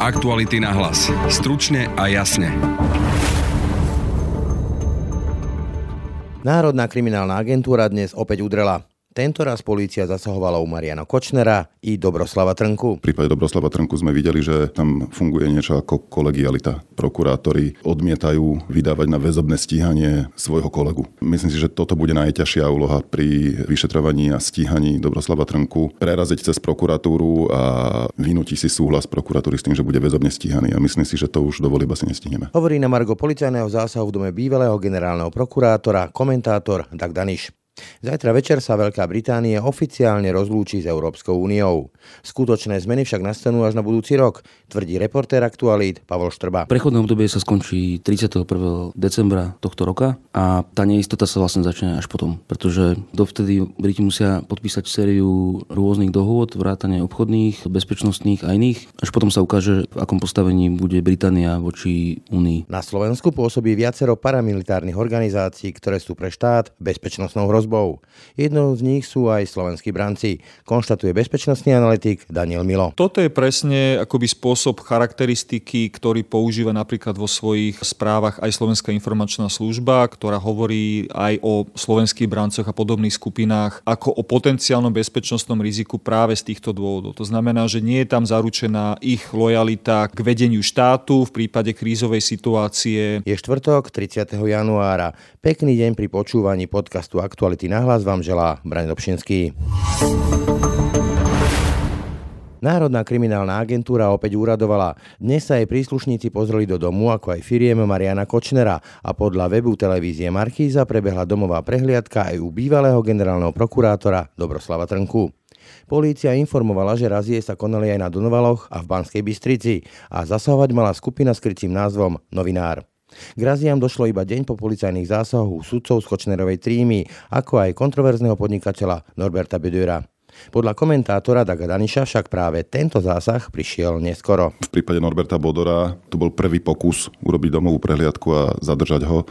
Aktuality na hlas. Stručne a jasne. Národná kriminálna agentúra dnes opäť udrela. Tento raz polícia zasahovala u Mariana Kočnera i Dobroslava Trnku. V prípade Dobroslava Trnku sme videli, že tam funguje niečo ako kolegialita. Prokurátori odmietajú vydávať na väzobné stíhanie svojho kolegu. Myslím si, že toto bude najťažšia úloha pri vyšetrovaní a stíhaní Dobroslava Trnku. Preraziť cez prokuratúru a vynúti si súhlas prokuratúry s tým, že bude väzobne stíhaný. A myslím si, že to už do volieb asi nestihneme. Hovorí na Margo policajného zásahu v dome bývalého generálneho prokurátora komentátor Dag Daniš. Zajtra večer sa Veľká Británia oficiálne rozlúči s Európskou úniou. Skutočné zmeny však nastanú až na budúci rok, tvrdí reportér aktualít Pavol Štrba. Prechodné obdobie sa skončí 31. decembra tohto roka a tá neistota sa vlastne začne až potom, pretože dovtedy Briti musia podpísať sériu rôznych dohôd, vrátane obchodných, bezpečnostných a iných. Až potom sa ukáže, v akom postavení bude Británia voči Únii. Na Slovensku pôsobí viacero paramilitárnych organizácií, ktoré sú pre štát bezpečnostnou hrozbou hrozbou. Jednou z nich sú aj slovenskí branci, konštatuje bezpečnostný analytik Daniel Milo. Toto je presne akoby spôsob charakteristiky, ktorý používa napríklad vo svojich správach aj Slovenská informačná služba, ktorá hovorí aj o slovenských brancoch a podobných skupinách ako o potenciálnom bezpečnostnom riziku práve z týchto dôvodov. To znamená, že nie je tam zaručená ich lojalita k vedeniu štátu v prípade krízovej situácie. Je štvrtok 30. januára. Pekný deň pri počúvaní podcastu Aktuality na hlas vám želá Braň Dobšinský. Národná kriminálna agentúra opäť úradovala. Dnes sa jej príslušníci pozreli do domu, ako aj firiem Mariana Kočnera a podľa webu televízie Markíza prebehla domová prehliadka aj u bývalého generálneho prokurátora Dobroslava Trnku. Polícia informovala, že razie sa konali aj na Donovaloch a v Banskej Bystrici a zasahovať mala skupina s krytým názvom Novinár. K raziam došlo iba deň po policajných zásahoch sudcov z Kočnerovej trímy, ako aj kontroverzného podnikateľa Norberta Bedura. Podľa komentátora Daga Daniša však práve tento zásah prišiel neskoro. V prípade Norberta Bodora to bol prvý pokus urobiť domovú prehliadku a zadržať ho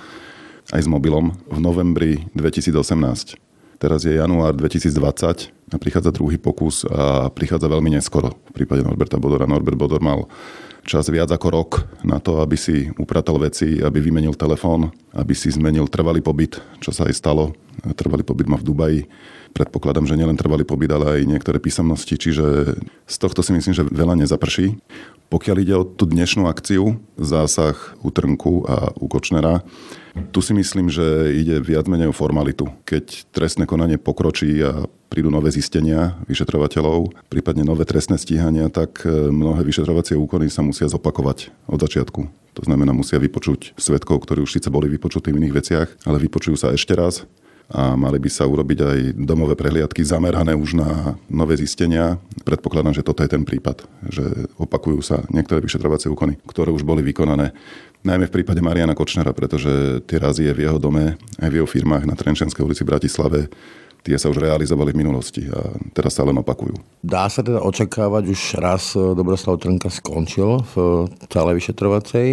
aj s mobilom v novembri 2018. Teraz je január 2020 a prichádza druhý pokus a prichádza veľmi neskoro. V prípade Norberta Bodora Norbert Bodor mal čas viac ako rok na to, aby si upratal veci, aby vymenil telefón, aby si zmenil trvalý pobyt, čo sa aj stalo. Trvalý pobyt má v Dubaji. Predpokladám, že nielen trvalý pobyt, ale aj niektoré písomnosti, čiže z tohto si myslím, že veľa nezaprší. Pokiaľ ide o tú dnešnú akciu, zásah u Trnku a u Kočnera, tu si myslím, že ide viac menej o formalitu. Keď trestné konanie pokročí a prídu nové zistenia vyšetrovateľov, prípadne nové trestné stíhania, tak e, mnohé vyšetrovacie úkony sa musia zopakovať od začiatku. To znamená, musia vypočuť svetkov, ktorí už síce boli vypočutí v iných veciach, ale vypočujú sa ešte raz a mali by sa urobiť aj domové prehliadky zamerané už na nové zistenia. Predpokladám, že toto je ten prípad, že opakujú sa niektoré vyšetrovacie úkony, ktoré už boli vykonané. Najmä v prípade Mariana Kočnera, pretože tie razie v jeho dome, aj v jeho firmách na Trenčanskej ulici v Bratislave tie sa už realizovali v minulosti a teraz sa len opakujú. Dá sa teda očakávať, už raz Dobroslav Trnka skončil v celej vyšetrovacej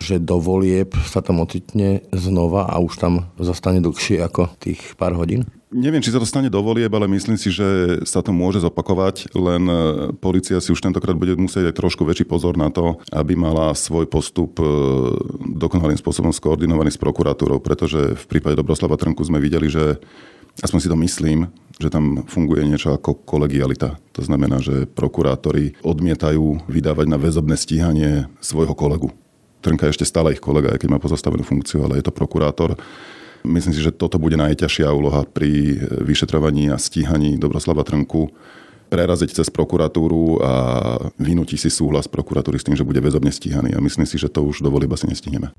že do volieb sa tam ocitne znova a už tam zostane dlhšie ako tých pár hodín? Neviem, či sa to stane do volieb, ale myslím si, že sa to môže zopakovať, len e, policia si už tentokrát bude musieť aj trošku väčší pozor na to, aby mala svoj postup e, dokonalým spôsobom skoordinovaný s prokuratúrou, pretože v prípade Dobroslava Trnku sme videli, že aspoň si to myslím, že tam funguje niečo ako kolegialita. To znamená, že prokurátori odmietajú vydávať na väzobné stíhanie svojho kolegu. Trnka je ešte stále ich kolega, aj keď má pozastavenú funkciu, ale je to prokurátor. Myslím si, že toto bude najťažšia úloha pri vyšetrovaní a stíhaní Dobroslava Trnku preraziť cez prokuratúru a vynúti si súhlas prokuratúry s tým, že bude väzobne stíhaný. A myslím si, že to už do volieb asi nestihneme.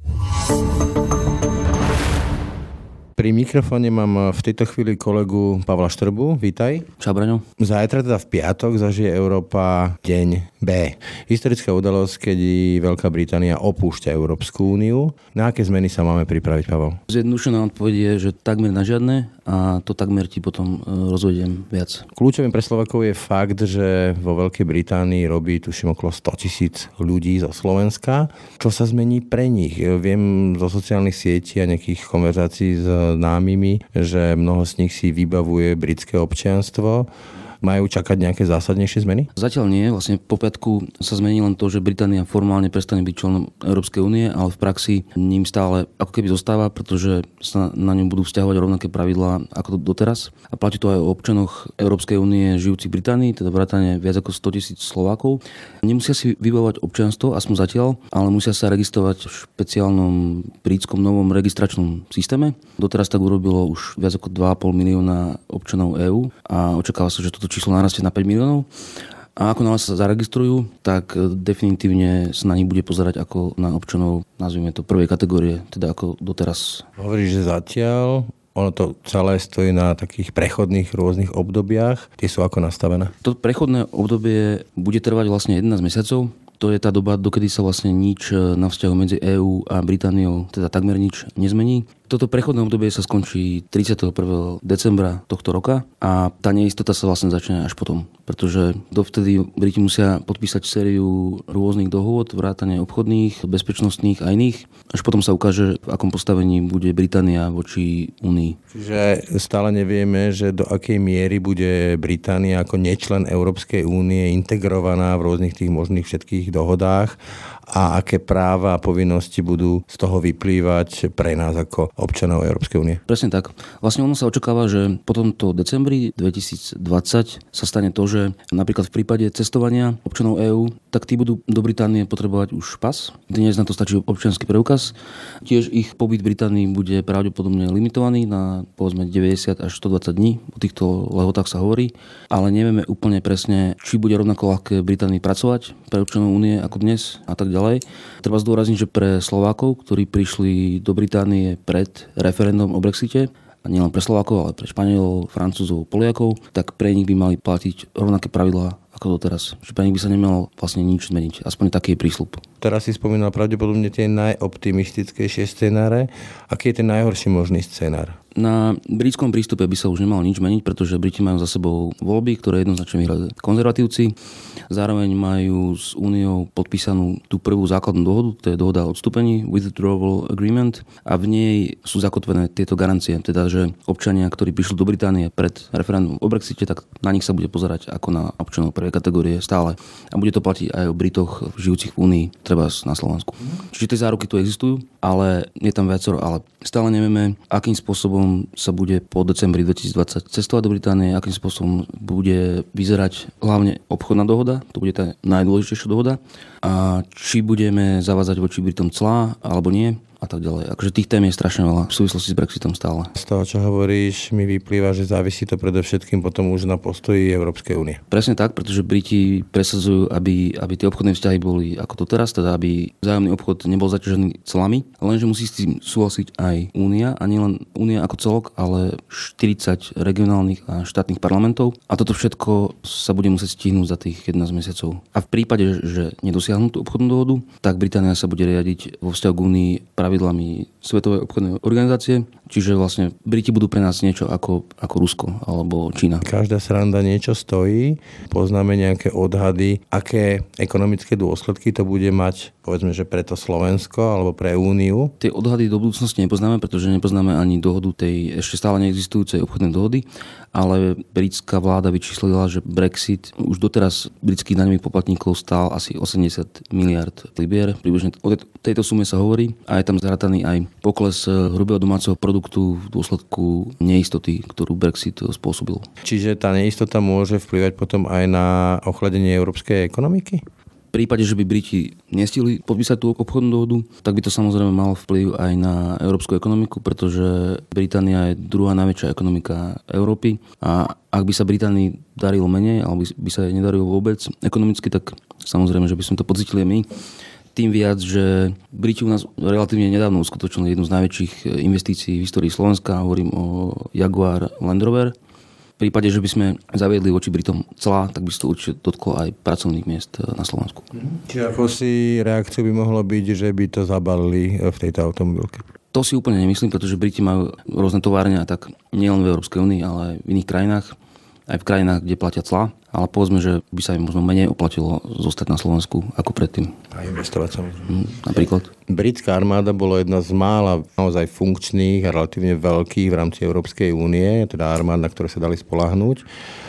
Pri mikrofóne mám v tejto chvíli kolegu Pavla Štrbu. Vítaj. Čau, Braňo. Zajtra teda v piatok zažije Európa deň B. Historická udalosť, keď Veľká Británia opúšťa Európsku úniu. Na aké zmeny sa máme pripraviť, Pavel? Zjednodušená odpoveď je, že takmer na žiadne a to takmer ti potom e, rozvediem viac. Kľúčovým pre Slovakov je fakt, že vo Veľkej Británii robí tuším okolo 100 tisíc ľudí zo Slovenska. Čo sa zmení pre nich? Viem zo sociálnych sietí a nejakých konverzácií s známymi, že mnoho z nich si vybavuje britské občianstvo majú čakať nejaké zásadnejšie zmeny? Zatiaľ nie. Vlastne po piatku sa zmení len to, že Británia formálne prestane byť členom Európskej únie, ale v praxi ním stále ako keby zostáva, pretože sa na ňom budú vzťahovať rovnaké pravidlá ako doteraz. A platí to aj o občanoch Európskej únie žijúcich Británii, teda vrátane viac ako 100 tisíc Slovákov. Nemusia si vybavovať občianstvo, aspoň zatiaľ, ale musia sa registrovať v špeciálnom britskom novom registračnom systéme. Doteraz tak urobilo už viac ako 2,5 milióna občanov EÚ a očakáva sa, že toto číslo narastie na 5 miliónov. A ako nás sa zaregistrujú, tak definitívne sa na nich bude pozerať ako na občanov, nazvime to prvej kategórie, teda ako doteraz. Hovoríš, že zatiaľ ono to celé stojí na takých prechodných rôznych obdobiach. Tie sú ako nastavené? To prechodné obdobie bude trvať vlastne 11 mesiacov. To je tá doba, dokedy sa vlastne nič na vzťahu medzi EÚ a Britániou, teda takmer nič nezmení. Toto prechodné obdobie sa skončí 31. decembra tohto roka a tá neistota sa vlastne začne až potom, pretože dovtedy Briti musia podpísať sériu rôznych dohôd, vrátane obchodných, bezpečnostných a iných. Až potom sa ukáže, v akom postavení bude Británia voči Únii. Čiže stále nevieme, že do akej miery bude Británia ako nečlen Európskej únie integrovaná v rôznych tých možných všetkých dohodách a aké práva a povinnosti budú z toho vyplývať pre nás ako občanov Európskej únie. Presne tak. Vlastne ono sa očakáva, že po tomto decembri 2020 sa stane to, že napríklad v prípade cestovania občanov EÚ, tak tí budú do Británie potrebovať už pas. Dnes na to stačí občianský preukaz. Tiež ich pobyt v Británii bude pravdepodobne limitovaný na povedzme 90 až 120 dní. O týchto lehotách sa hovorí, ale nevieme úplne presne, či bude rovnako ľahké Británii pracovať pre občanov únie ako dnes a tak ďalej. Treba zdôrazniť, že pre Slovákov, ktorí prišli do Británie pred referendum o Brexite, a nielen pre Slovákov, ale pre Španielov, Francúzov, Poliakov, tak pre nich by mali platiť rovnaké pravidlá ako doteraz. Že pre nich by sa nemalo vlastne nič zmeniť. Aspoň taký je prísľub. Teraz si spomínal pravdepodobne tie najoptimistickejšie scenáre. Aký je ten najhorší možný scenár? Na britskom prístupe by sa už nemalo nič meniť, pretože Briti majú za sebou voľby, ktoré jednoznačne vyhrali konzervatívci. Zároveň majú s úniou podpísanú tú prvú základnú dohodu, to je dohoda o odstúpení, Withdrawal Agreement, a v nej sú zakotvené tieto garancie, teda že občania, ktorí prišli do Británie pred referendum o Brexite, tak na nich sa bude pozerať ako na občanov prvej kategórie stále. A bude to platiť aj o Britoch žijúcich v únii, treba na Slovensku. Čiže tie záruky tu existujú, ale je tam viacero, ale stále nevieme, akým spôsobom sa bude po decembri 2020 cestovať do Británie, akým spôsobom bude vyzerať hlavne obchodná dohoda, to bude tá najdôležitejšia dohoda, a či budeme zavázať voči Britom clá alebo nie tak ďalej. Akože tých tém je strašne veľa v súvislosti s Brexitom stále. Z toho, čo hovoríš, mi vyplýva, že závisí to predovšetkým potom už na postoji Európskej únie. Presne tak, pretože Briti presadzujú, aby, aby tie obchodné vzťahy boli ako to teraz, teda aby vzájomný obchod nebol zaťažený celami, lenže musí s tým súhlasiť aj Únia a nielen Únia ako celok, ale 40 regionálnych a štátnych parlamentov a toto všetko sa bude musieť stihnúť za tých 11 mesiacov. A v prípade, že nedosiahnu tú obchodnú dohodu, tak Británia sa bude riadiť vo vzťahu k Únii pravidlami Svetovej obchodnej organizácie. Čiže vlastne Briti budú pre nás niečo ako, ako Rusko alebo Čína. Každá sranda niečo stojí. Poznáme nejaké odhady, aké ekonomické dôsledky to bude mať, povedzme, že pre to Slovensko alebo pre Úniu. Tie odhady do budúcnosti nepoznáme, pretože nepoznáme ani dohodu tej ešte stále neexistujúcej obchodnej dohody, ale britská vláda vyčíslila, že Brexit už doteraz britských daňových poplatníkov stál asi 80 miliard libier. Približne o tejto sume sa hovorí a je tam zrataný aj pokles hrubého domáceho produktu v dôsledku neistoty, ktorú Brexit spôsobil. Čiže tá neistota môže vplyvať potom aj na ochladenie európskej ekonomiky? V prípade, že by Briti nestihli podpísať tú obchodnú dohodu, tak by to samozrejme malo vplyv aj na európsku ekonomiku, pretože Británia je druhá najväčšia ekonomika Európy a ak by sa Británii darilo menej, alebo by sa jej nedarilo vôbec ekonomicky, tak samozrejme, že by sme to pocitili my tým viac, že Briti u nás relatívne nedávno uskutočnili jednu z najväčších investícií v histórii Slovenska. Hovorím o Jaguar Land Rover. V prípade, že by sme zaviedli voči Britom celá, tak by sa to určite dotklo aj pracovných miest na Slovensku. Čiže ako si reakciu by mohlo byť, že by to zabalili v tejto automobilke? To si úplne nemyslím, pretože Briti majú rôzne továrne a tak nielen v Európskej únii, ale aj v iných krajinách aj v krajinách, kde platia clá, ale povedzme, že by sa im možno menej oplatilo zostať na Slovensku ako predtým. A investovať sa. Hm, napríklad. Britská armáda bola jedna z mála naozaj funkčných a relatívne veľkých v rámci Európskej únie, teda armád, na ktoré sa dali spolahnúť.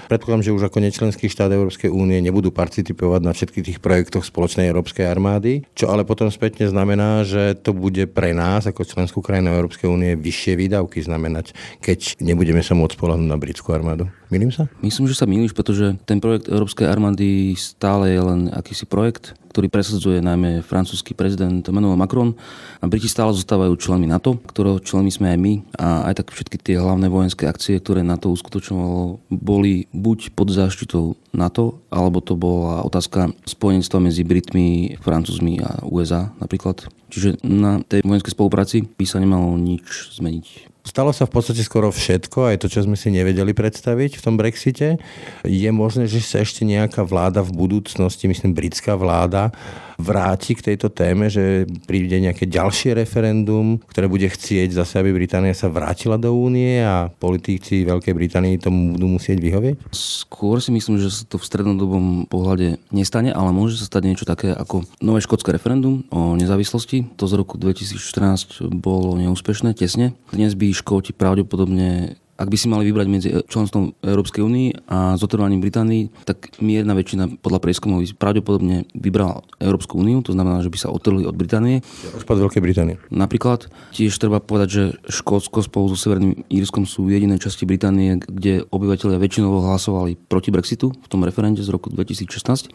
Predpokladám, že už ako nečlenský štát Európskej únie nebudú participovať na všetkých tých projektoch spoločnej európskej armády, čo ale potom spätne znamená, že to bude pre nás ako členskú krajinu Európskej únie vyššie výdavky znamenať, keď nebudeme sa môcť spolahnúť na britskú armádu. Milím sa? Myslím, že sa milíš, pretože ten projekt Európskej armády stále je len akýsi projekt, ktorý presadzuje najmä francúzsky prezident Emmanuel Macron. A Briti stále zostávajú členmi NATO, ktorého členmi sme aj my. A aj tak všetky tie hlavné vojenské akcie, ktoré NATO uskutočňovalo, boli buď pod záštitou NATO, alebo to bola otázka spojenectva medzi Britmi, Francúzmi a USA napríklad. Čiže na tej vojenskej spolupráci by sa nemalo nič zmeniť. Stalo sa v podstate skoro všetko, aj to, čo sme si nevedeli predstaviť v tom Brexite. Je možné, že sa ešte nejaká vláda v budúcnosti, myslím britská vláda, vráti k tejto téme, že príde nejaké ďalšie referendum, ktoré bude chcieť zase, aby Británia sa vrátila do únie a politici Veľkej Británii tomu budú musieť vyhovieť? Skôr si myslím, že sa to v strednodobom pohľade nestane, ale môže sa stať niečo také ako nové škótske referendum o nezávislosti. To z roku 2014 bolo neúspešné, tesne. Dnes by Škóti pravdepodobne ak by si mali vybrať medzi členstvom Európskej únii a zotrvaním Británii, tak mierna väčšina podľa prieskumov pravdepodobne vybrala Európsku úniu, to znamená, že by sa otrhli od Británie. Rozpad Veľkej Británie. Napríklad tiež treba povedať, že Škótsko spolu so Severným Írskom sú jediné časti Británie, kde obyvateľia väčšinovo hlasovali proti Brexitu v tom referende z roku 2016.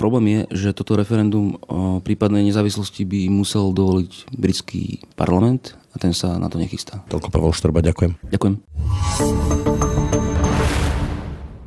Problém je, že toto referendum o prípadnej nezávislosti by musel dovoliť britský parlament a ten sa na to nechystá. Toľko Pavel Štorba, ďakujem. Ďakujem.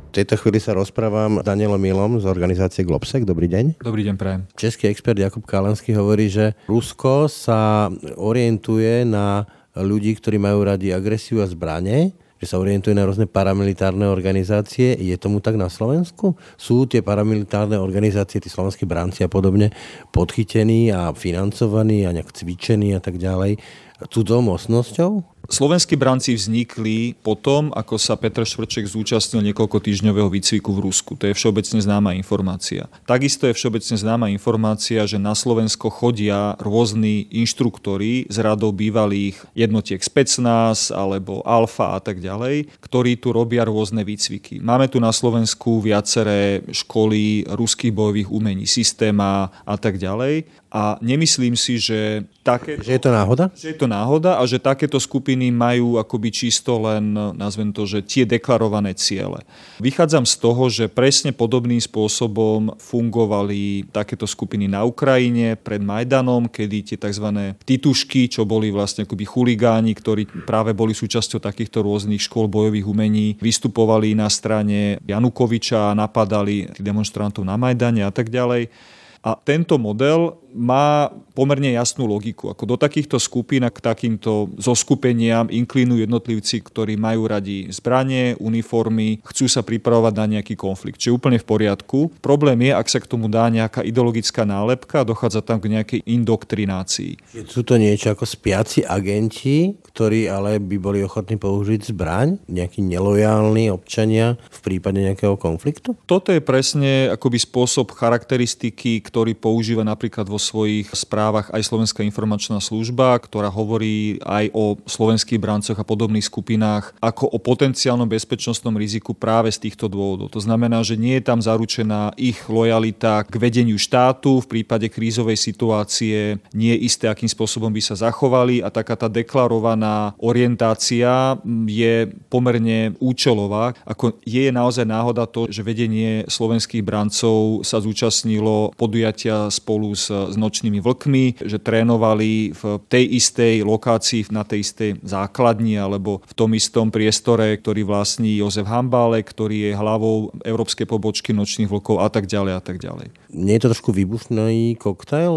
V tejto chvíli sa rozprávam s Danielom Milom z organizácie Globsec. Dobrý deň. Dobrý deň, prajem. Český expert Jakub Kálenský hovorí, že Rusko sa orientuje na ľudí, ktorí majú radi agresiu a zbranie, že sa orientuje na rôzne paramilitárne organizácie. Je tomu tak na Slovensku? Sú tie paramilitárne organizácie, tí slovenskí bránci a podobne, podchytení a financovaní a nejak cvičení a tak ďalej cudzou mocnosťou? Slovenskí branci vznikli potom, ako sa Petr Švrček zúčastnil niekoľko týždňového výcviku v Rusku. To je všeobecne známa informácia. Takisto je všeobecne známa informácia, že na Slovensko chodia rôzni inštruktori z radov bývalých jednotiek Specnaz alebo Alfa a tak ďalej, ktorí tu robia rôzne výcviky. Máme tu na Slovensku viaceré školy ruských bojových umení, systéma a tak ďalej. A nemyslím si, že také... Že je to náhoda? Že je to náhoda a že takéto skupiny skupiny majú akoby čisto len, nazvem to, že tie deklarované ciele. Vychádzam z toho, že presne podobným spôsobom fungovali takéto skupiny na Ukrajine pred Majdanom, kedy tie tzv. titušky, čo boli vlastne akoby chuligáni, ktorí práve boli súčasťou takýchto rôznych škôl bojových umení, vystupovali na strane Janukoviča a napadali demonstrantov na Majdane a tak ďalej. A tento model má pomerne jasnú logiku. Ako do takýchto skupín a k takýmto zoskupeniam inklinujú jednotlivci, ktorí majú radi zbranie, uniformy, chcú sa pripravovať na nejaký konflikt. Čiže úplne v poriadku. Problém je, ak sa k tomu dá nejaká ideologická nálepka, dochádza tam k nejakej indoktrinácii. Sú to niečo ako spiaci agenti, ktorí ale by boli ochotní použiť zbraň, nejakí nelojálni občania v prípade nejakého konfliktu? Toto je presne akoby spôsob charakteristiky, ktorý používa napríklad vo svojich správach aj Slovenská informačná služba, ktorá hovorí aj o slovenských brancoch a podobných skupinách ako o potenciálnom bezpečnostnom riziku práve z týchto dôvodov. To znamená, že nie je tam zaručená ich lojalita k vedeniu štátu, v prípade krízovej situácie nie je isté, akým spôsobom by sa zachovali a taká tá deklarovaná orientácia je pomerne účelová. Ako je naozaj náhoda to, že vedenie slovenských brancov sa zúčastnilo podujatia spolu s s nočnými vlkmi, že trénovali v tej istej lokácii, na tej istej základni alebo v tom istom priestore, ktorý vlastní Jozef Hambále, ktorý je hlavou európskej pobočky nočných vlkov a tak ďalej a tak ďalej. Nie je to trošku výbušný koktail?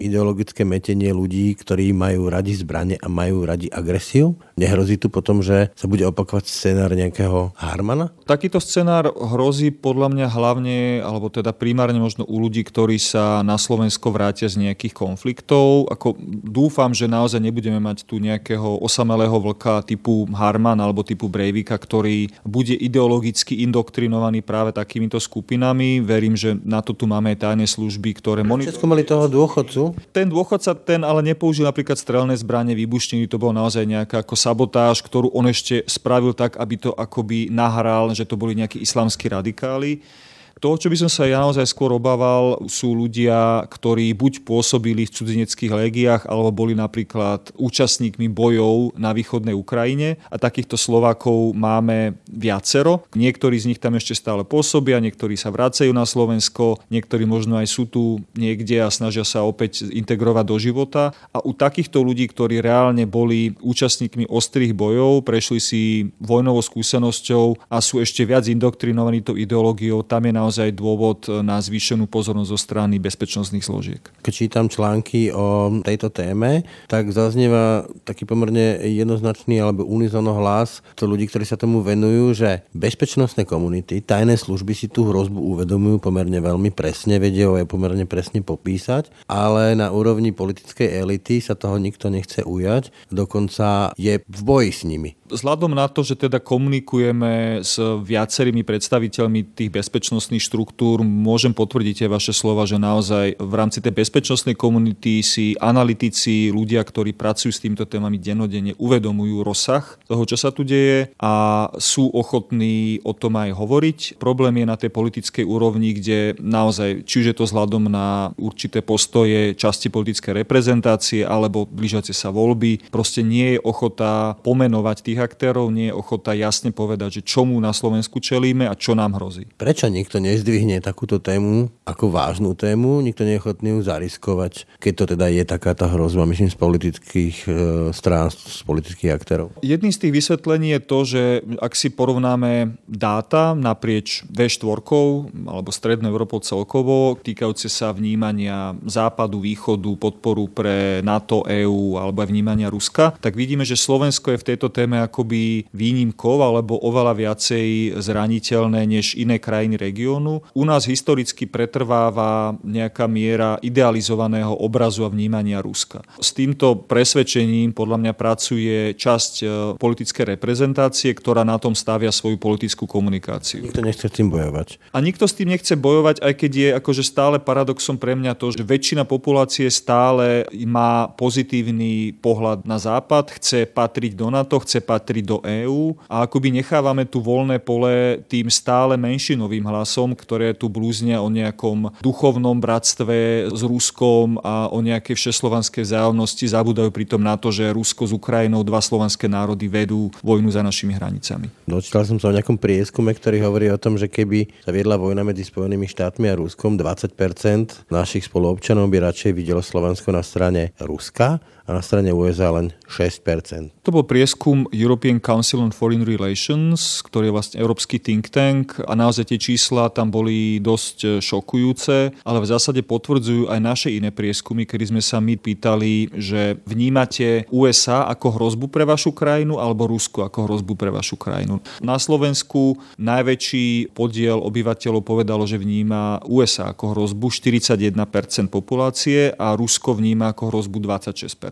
Ideologické metenie ľudí, ktorí majú radi zbranie a majú radi agresiu? Nehrozí tu potom, že sa bude opakovať scenár nejakého Harmana? Takýto scenár hrozí podľa mňa hlavne, alebo teda primárne možno u ľudí, ktorí sa na Slovensko vrátia z nejakých konfliktov. Ako dúfam, že naozaj nebudeme mať tu nejakého osamelého vlka typu Harman alebo typu Breivika, ktorý bude ideologicky indoktrinovaný práve takýmito skupinami. Verím, že na to tu máme aj tajné služby, ktoré monitorujú. mali toho dôchodcu, ten dôchodca ten ale nepoužil napríklad strelné zbranie, vybušniny, to bolo naozaj nejaká ako sabotáž, ktorú on ešte spravil tak, aby to akoby nahral, že to boli nejakí islamskí radikáli. To, čo by som sa ja naozaj skôr obával, sú ľudia, ktorí buď pôsobili v cudzineckých légiách, alebo boli napríklad účastníkmi bojov na východnej Ukrajine. A takýchto Slovákov máme viacero. Niektorí z nich tam ešte stále pôsobia, niektorí sa vracajú na Slovensko, niektorí možno aj sú tu niekde a snažia sa opäť integrovať do života. A u takýchto ľudí, ktorí reálne boli účastníkmi ostrých bojov, prešli si vojnovou skúsenosťou a sú ešte viac indoktrinovaní tou ideológiou, tam je naozaj naozaj dôvod na zvýšenú pozornosť zo strany bezpečnostných zložiek. Keď čítam články o tejto téme, tak zaznieva taký pomerne jednoznačný alebo unizono hlas to ľudí, ktorí sa tomu venujú, že bezpečnostné komunity, tajné služby si tú hrozbu uvedomujú pomerne veľmi presne, vedia aj pomerne presne popísať, ale na úrovni politickej elity sa toho nikto nechce ujať, dokonca je v boji s nimi vzhľadom na to, že teda komunikujeme s viacerými predstaviteľmi tých bezpečnostných štruktúr, môžem potvrdiť tie vaše slova, že naozaj v rámci tej bezpečnostnej komunity si analytici, ľudia, ktorí pracujú s týmito témami dennodenne, uvedomujú rozsah toho, čo sa tu deje a sú ochotní o tom aj hovoriť. Problém je na tej politickej úrovni, kde naozaj, či už je to vzhľadom na určité postoje časti politickej reprezentácie alebo blížiace sa voľby, proste nie je ochota pomenovať tých aktérov nie je ochota jasne povedať, že čomu na Slovensku čelíme a čo nám hrozí. Prečo nikto nezdvihne takúto tému ako vážnu tému, nikto nie je ochotný ju zariskovať, keď to teda je taká tá hrozba, myslím, z politických e, strán, z politických aktérov? Jedným z tých vysvetlení je to, že ak si porovnáme dáta naprieč V4 alebo Strednou Európou celkovo, týkajúce sa vnímania západu, východu, podporu pre NATO, EÚ alebo aj vnímania Ruska, tak vidíme, že Slovensko je v tejto téme akoby výnimkov alebo oveľa viacej zraniteľné než iné krajiny regiónu. U nás historicky pretrváva nejaká miera idealizovaného obrazu a vnímania Ruska. S týmto presvedčením podľa mňa pracuje časť e, politickej reprezentácie, ktorá na tom stavia svoju politickú komunikáciu. Nikto nechce s tým bojovať. A nikto s tým nechce bojovať, aj keď je akože stále paradoxom pre mňa to, že väčšina populácie stále má pozitívny pohľad na západ, chce patriť do NATO, chce patriť do EÚ a akoby nechávame tu voľné pole tým stále menšinovým hlasom, ktoré tu blúznia o nejakom duchovnom bratstve s Ruskom a o nejakej všeslovanskej vzájomnosti. Zabúdajú pritom na to, že Rusko s Ukrajinou, dva slovanské národy vedú vojnu za našimi hranicami. Dočítal som sa o nejakom prieskume, ktorý hovorí o tom, že keby sa viedla vojna medzi Spojenými štátmi a Ruskom, 20% našich spoluobčanov by radšej videlo Slovensko na strane Ruska a na strane USA len 6%. To bol prieskum European Council on Foreign Relations, ktorý je vlastne európsky think tank a naozaj tie čísla tam boli dosť e, šokujúce, ale v zásade potvrdzujú aj naše iné prieskumy, kedy sme sa my pýtali, že vnímate USA ako hrozbu pre vašu krajinu alebo Rusko ako hrozbu pre vašu krajinu. Na Slovensku najväčší podiel obyvateľov povedalo, že vníma USA ako hrozbu 41% populácie a Rusko vníma ako hrozbu 26%.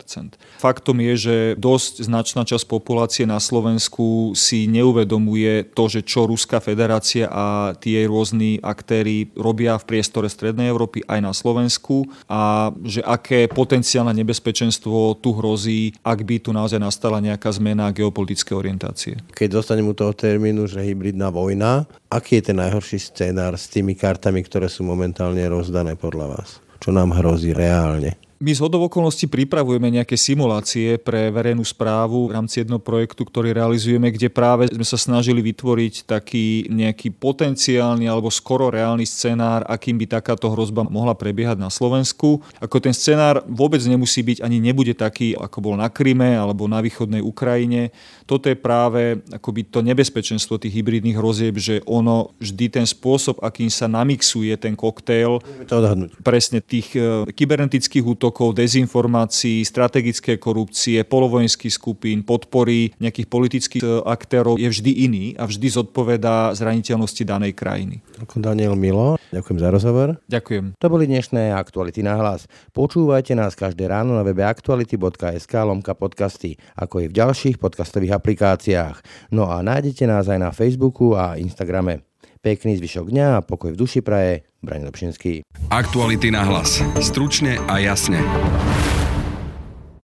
Faktom je, že dosť značná časť populácie na Slovensku si neuvedomuje to, že čo Ruská federácia a tie rôzni aktéry robia v priestore Strednej Európy aj na Slovensku a že aké potenciálne nebezpečenstvo tu hrozí, ak by tu naozaj nastala nejaká zmena geopolitické orientácie. Keď dostanem u toho termínu, že hybridná vojna, aký je ten najhorší scénár s tými kartami, ktoré sú momentálne rozdané podľa vás? čo nám hrozí reálne. My z hodov okolností pripravujeme nejaké simulácie pre verejnú správu v rámci jedného projektu, ktorý realizujeme, kde práve sme sa snažili vytvoriť taký nejaký potenciálny alebo skoro reálny scenár, akým by takáto hrozba mohla prebiehať na Slovensku. Ako ten scenár vôbec nemusí byť ani nebude taký, ako bol na Kryme alebo na východnej Ukrajine. Toto je práve akoby to nebezpečenstvo tých hybridných hrozieb, že ono vždy ten spôsob, akým sa namixuje ten koktail, presne tých e, kybernetických útokov, útokov, dezinformácií, strategické korupcie, polovojenských skupín, podpory nejakých politických e, aktérov je vždy iný a vždy zodpovedá zraniteľnosti danej krajiny. Daniel Milo, ďakujem za rozhovor. Ďakujem. To boli dnešné aktuality na hlas. Počúvajte nás každé ráno na webe aktuality.sk lomka podcasty, ako i v ďalších podcastových aplikáciách. No a nájdete nás aj na Facebooku a Instagrame. Pekný zvyšok dňa a pokoj v duši praje. Braň Lepšinský. Aktuality na hlas. Stručne a jasne.